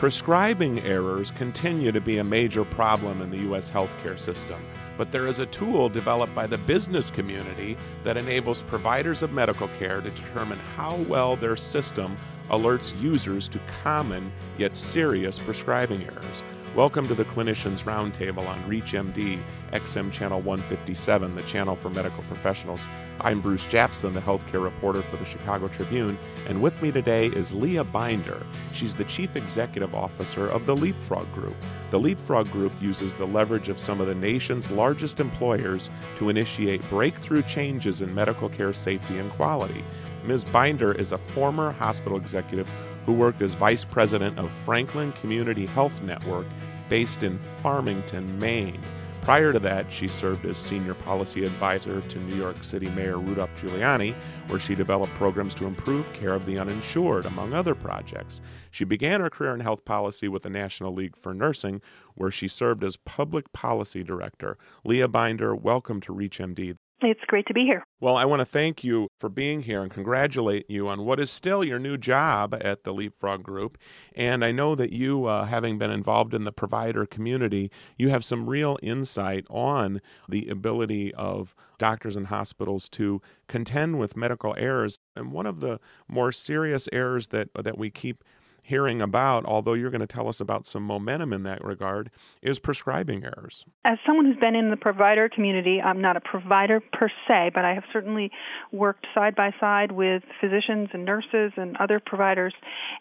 Prescribing errors continue to be a major problem in the U.S. healthcare system, but there is a tool developed by the business community that enables providers of medical care to determine how well their system alerts users to common yet serious prescribing errors. Welcome to the Clinicians Roundtable on ReachMD, XM Channel 157, the channel for medical professionals. I'm Bruce Japsen, the healthcare reporter for the Chicago Tribune, and with me today is Leah Binder. She's the Chief Executive Officer of the Leapfrog Group. The Leapfrog Group uses the leverage of some of the nation's largest employers to initiate breakthrough changes in medical care safety and quality. Ms. Binder is a former hospital executive who worked as vice president of Franklin Community Health Network based in Farmington, Maine. Prior to that, she served as senior policy advisor to New York City Mayor Rudolph Giuliani, where she developed programs to improve care of the uninsured, among other projects. She began her career in health policy with the National League for Nursing, where she served as public policy director. Leah Binder, welcome to ReachMD. It's great to be here. Well, I want to thank you for being here and congratulate you on what is still your new job at the Leapfrog Group. And I know that you, uh, having been involved in the provider community, you have some real insight on the ability of doctors and hospitals to contend with medical errors. And one of the more serious errors that that we keep hearing about, although you're going to tell us about some momentum in that regard, is prescribing errors. As someone who's been in the provider community, I'm not a provider per se, but I have certainly worked side by side with physicians and nurses and other providers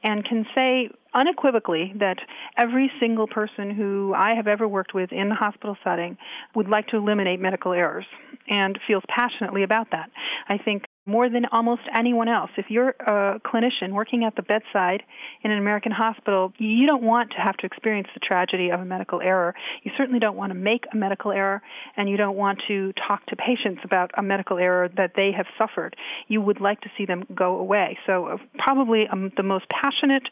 and can say unequivocally that every single person who I have ever worked with in the hospital setting would like to eliminate medical errors and feels passionately about that. I think more than almost anyone else. If you're a clinician working at the bedside in an American hospital, you don't want to have to experience the tragedy of a medical error. You certainly don't want to make a medical error, and you don't want to talk to patients about a medical error that they have suffered. You would like to see them go away. So, uh, probably um, the most passionate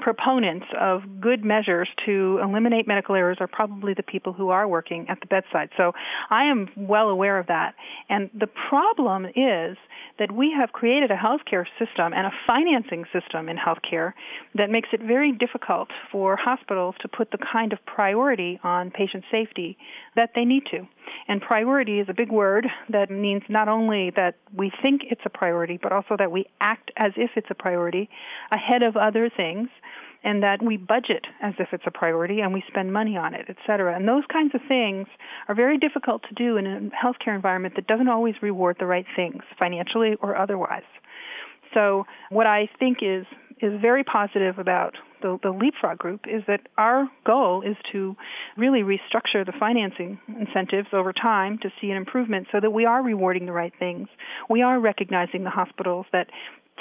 proponents of good measures to eliminate medical errors are probably the people who are working at the bedside. So I am well aware of that. And the problem is that we have created a healthcare system and a financing system in healthcare that makes it very difficult for hospitals to put the kind of priority on patient safety that they need to. And priority is a big word that means not only that we think it's a priority, but also that we act as if it's a priority ahead of other things and that we budget as if it's a priority and we spend money on it, et cetera. And those kinds of things are very difficult to do in a healthcare environment that doesn't always reward the right things, financially or otherwise. So, what I think is is very positive about the, the Leapfrog Group is that our goal is to really restructure the financing incentives over time to see an improvement so that we are rewarding the right things. We are recognizing the hospitals that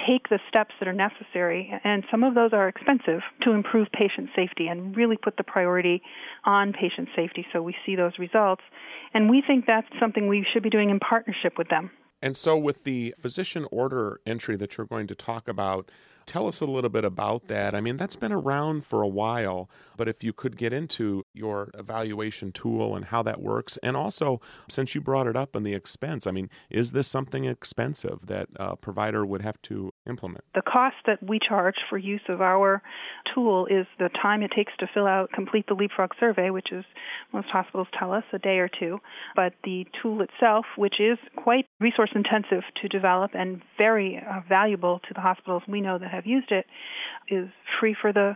take the steps that are necessary, and some of those are expensive, to improve patient safety and really put the priority on patient safety so we see those results. And we think that's something we should be doing in partnership with them. And so, with the physician order entry that you're going to talk about, Tell us a little bit about that. I mean, that's been around for a while, but if you could get into your evaluation tool and how that works, and also since you brought it up on the expense, I mean, is this something expensive that a provider would have to implement? The cost that we charge for use of our tool is the time it takes to fill out, complete the Leapfrog survey, which is most hospitals tell us a day or two. But the tool itself, which is quite resource intensive to develop and very uh, valuable to the hospitals we know that have used it is free for the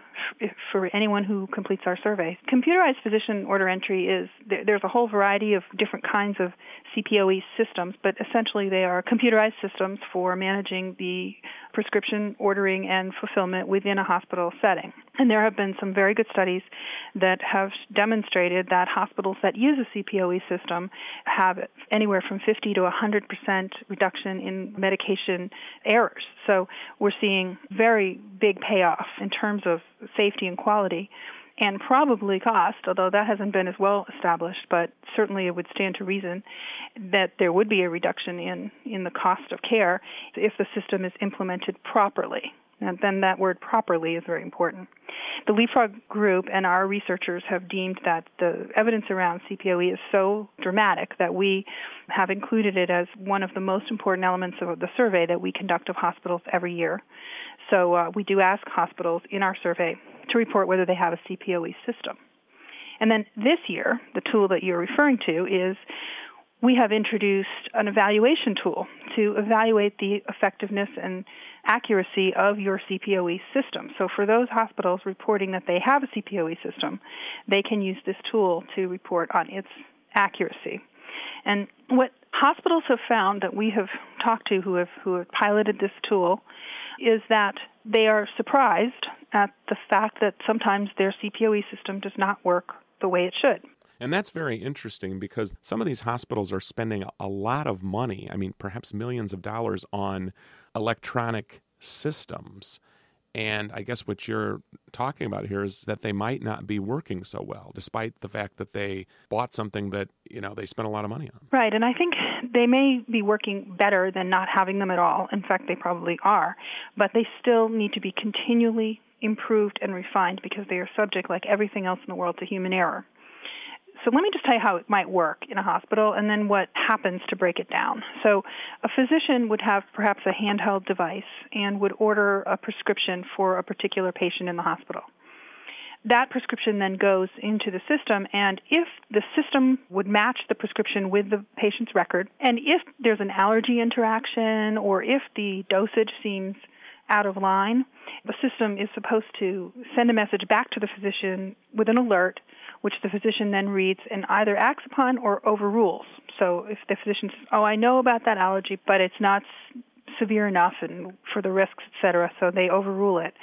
for anyone who completes our survey. Computerized physician order entry is there's a whole variety of different kinds of CPOE systems, but essentially they are computerized systems for managing the prescription ordering and fulfillment within a hospital setting. And there have been some very good studies that have demonstrated that hospitals that use a CPOE system have anywhere from 50 to 100% reduction in medication errors. So we're seeing very big payoff in terms of safety and quality and probably cost, although that hasn't been as well established, but certainly it would stand to reason that there would be a reduction in, in the cost of care if the system is implemented properly. And then that word properly is very important. The Leapfrog Group and our researchers have deemed that the evidence around CPOE is so dramatic that we have included it as one of the most important elements of the survey that we conduct of hospitals every year. So uh, we do ask hospitals in our survey to report whether they have a CPOE system. And then this year, the tool that you're referring to is we have introduced an evaluation tool to evaluate the effectiveness and accuracy of your CPOE system. So, for those hospitals reporting that they have a CPOE system, they can use this tool to report on its accuracy. And what hospitals have found that we have talked to who have who have piloted this tool is that they are surprised at the fact that sometimes their CPOE system does not work the way it should. And that's very interesting because some of these hospitals are spending a lot of money, I mean, perhaps millions of dollars on electronic systems. And I guess what you're talking about here is that they might not be working so well, despite the fact that they bought something that, you know, they spent a lot of money on. Right. And I think they may be working better than not having them at all. In fact, they probably are. But they still need to be continually improved and refined because they are subject, like everything else in the world, to human error. So let me just tell you how it might work in a hospital and then what happens to break it down. So a physician would have perhaps a handheld device and would order a prescription for a particular patient in the hospital. That prescription then goes into the system, and if the system would match the prescription with the patient's record, and if there's an allergy interaction or if the dosage seems out of line, the system is supposed to send a message back to the physician with an alert which the physician then reads and either acts upon or overrules. So if the physician says, "Oh, I know about that allergy, but it's not severe enough and for the risks, etc., so they overrule it.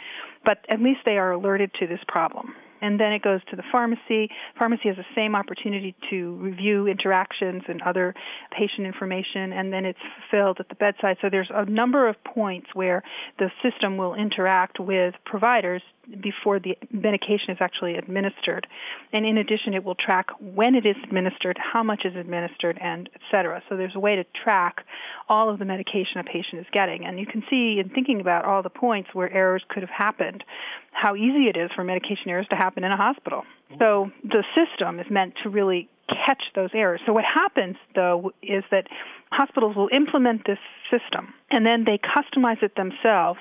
But at least they are alerted to this problem and then it goes to the pharmacy. Pharmacy has the same opportunity to review interactions and other patient information, and then it's filled at the bedside. So there's a number of points where the system will interact with providers before the medication is actually administered. And in addition, it will track when it is administered, how much is administered, and et cetera. So there's a way to track all of the medication a patient is getting. And you can see in thinking about all the points where errors could have happened, how easy it is for medication errors to happen in a hospital. So the system is meant to really catch those errors. So what happens though is that hospitals will implement this system and then they customize it themselves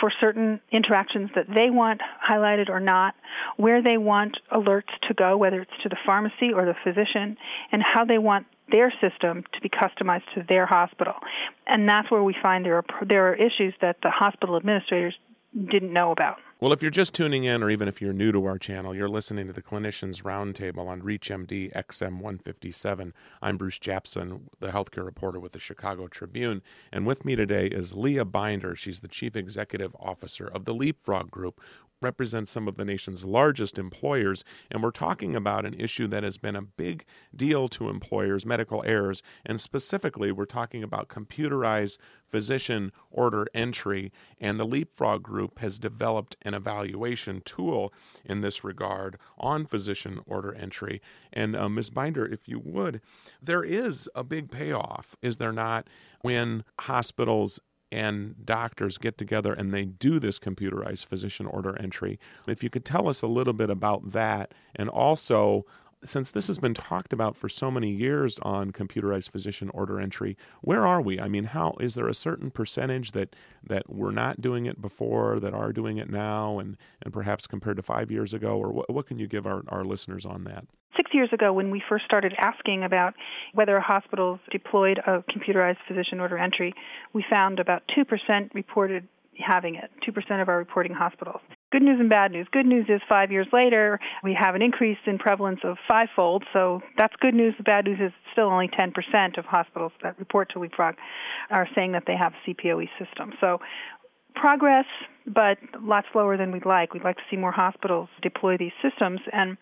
for certain interactions that they want highlighted or not, where they want alerts to go, whether it's to the pharmacy or the physician, and how they want their system to be customized to their hospital. And that's where we find there are there are issues that the hospital administrators didn't know about. Well, if you're just tuning in, or even if you're new to our channel, you're listening to the Clinicians Roundtable on ReachMD XM 157. I'm Bruce Japsen, the healthcare reporter with the Chicago Tribune. And with me today is Leah Binder. She's the Chief Executive Officer of the Leapfrog Group, represents some of the nation's largest employers, and we're talking about an issue that has been a big deal to employers medical errors. And specifically, we're talking about computerized physician order entry. And the Leapfrog Group has developed an evaluation tool in this regard on physician order entry. And uh, Ms. Binder, if you would, there is a big payoff, is there not, when hospitals and doctors get together and they do this computerized physician order entry. If you could tell us a little bit about that and also since this has been talked about for so many years on computerized physician order entry, where are we? I mean, how is there a certain percentage that that we're not doing it before, that are doing it now, and and perhaps compared to five years ago, or what, what can you give our, our listeners on that? Six years ago, when we first started asking about whether hospitals deployed a computerized physician order entry, we found about 2% reported having it, 2% of our reporting hospitals. Good news and bad news. Good news is five years later, we have an increase in prevalence of fivefold, so that's good news. The bad news is still only 10% of hospitals that report to Leapfrog are saying that they have a CPOE system. So progress, but a lot slower than we'd like. We'd like to see more hospitals deploy these systems. And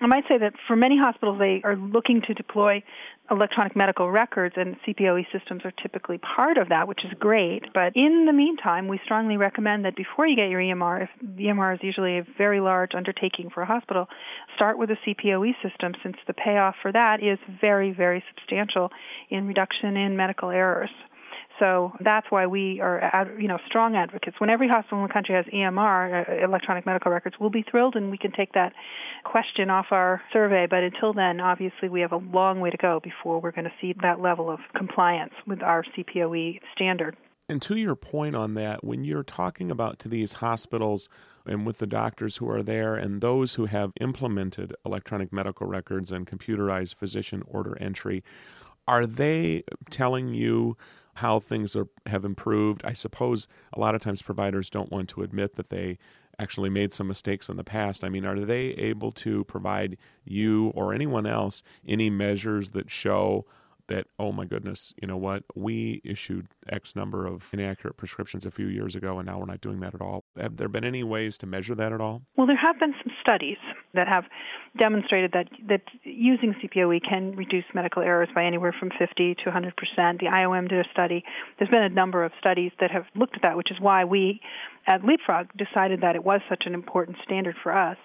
I might say that for many hospitals, they are looking to deploy electronic medical records, and CPOE systems are typically part of that, which is great. But in the meantime, we strongly recommend that before you get your EMR, if the EMR is usually a very large undertaking for a hospital, start with a CPOE system since the payoff for that is very, very substantial in reduction in medical errors. So that's why we are, you know, strong advocates. When every hospital in the country has EMR, uh, electronic medical records, we'll be thrilled and we can take that question off our survey. But until then, obviously, we have a long way to go before we're going to see that level of compliance with our CPOE standard. And to your point on that, when you're talking about to these hospitals and with the doctors who are there and those who have implemented electronic medical records and computerized physician order entry, are they telling you how things are, have improved? I suppose a lot of times providers don't want to admit that they actually made some mistakes in the past. I mean, are they able to provide you or anyone else any measures that show that oh my goodness you know what we issued x number of inaccurate prescriptions a few years ago and now we're not doing that at all have there been any ways to measure that at all well there have been some studies that have demonstrated that that using CPOE can reduce medical errors by anywhere from 50 to 100 percent. The IOM did a study. There's been a number of studies that have looked at that which is why we at leapfrog decided that it was such an important standard for us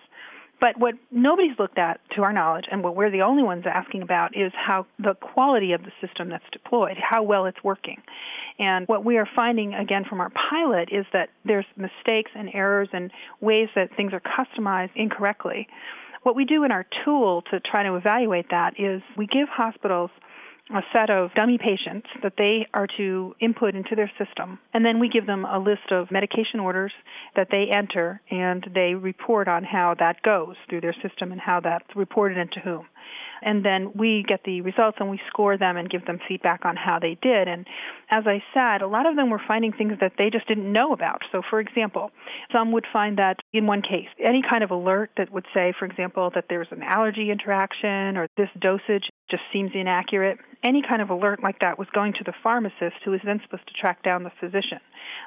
but what nobody's looked at, to our knowledge, and what we're the only ones asking about, is how the quality of the system that's deployed, how well it's working. And what we are finding, again, from our pilot, is that there's mistakes and errors and ways that things are customized incorrectly. What we do in our tool to try to evaluate that is we give hospitals a set of dummy patients that they are to input into their system. And then we give them a list of medication orders that they enter and they report on how that goes through their system and how that's reported into whom and then we get the results and we score them and give them feedback on how they did. And as I said, a lot of them were finding things that they just didn't know about. So, for example, some would find that in one case, any kind of alert that would say, for example, that there's an allergy interaction or this dosage just seems inaccurate, any kind of alert like that was going to the pharmacist who was then supposed to track down the physician.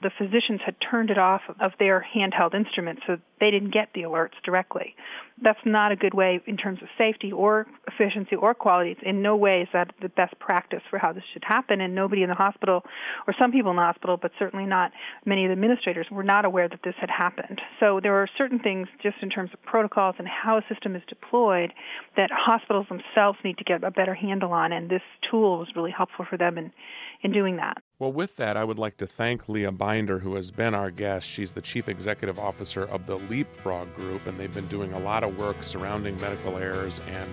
The physicians had turned it off of their handheld instruments so they didn't get the alerts directly. That's not a good way in terms of safety or efficiency or quality. In no way is that the best practice for how this should happen, and nobody in the hospital, or some people in the hospital, but certainly not many of the administrators, were not aware that this had happened. So there are certain things just in terms of protocols and how a system is deployed that hospitals themselves need to get a better handle on, and this tool was really helpful for them in, in doing that. Well, with that, I would like to thank Leah Binder, who has been our guest. She's the Chief Executive Officer of the Leapfrog Group, and they've been doing a lot of work surrounding medical errors. And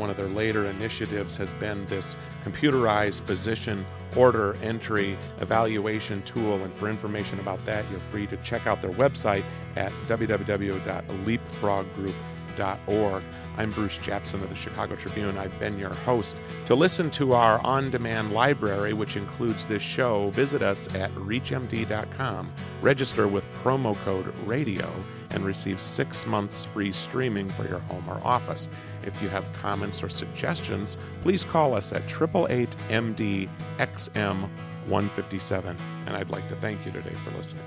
one of their later initiatives has been this computerized physician order entry evaluation tool. And for information about that, you're free to check out their website at www.leapfroggroup.org. I'm Bruce Japsen of the Chicago Tribune. I've been your host. To listen to our on demand library, which includes this show, visit us at ReachMD.com. Register with promo code RADIO and receive six months free streaming for your home or office. If you have comments or suggestions, please call us at 888 MD XM 157. And I'd like to thank you today for listening.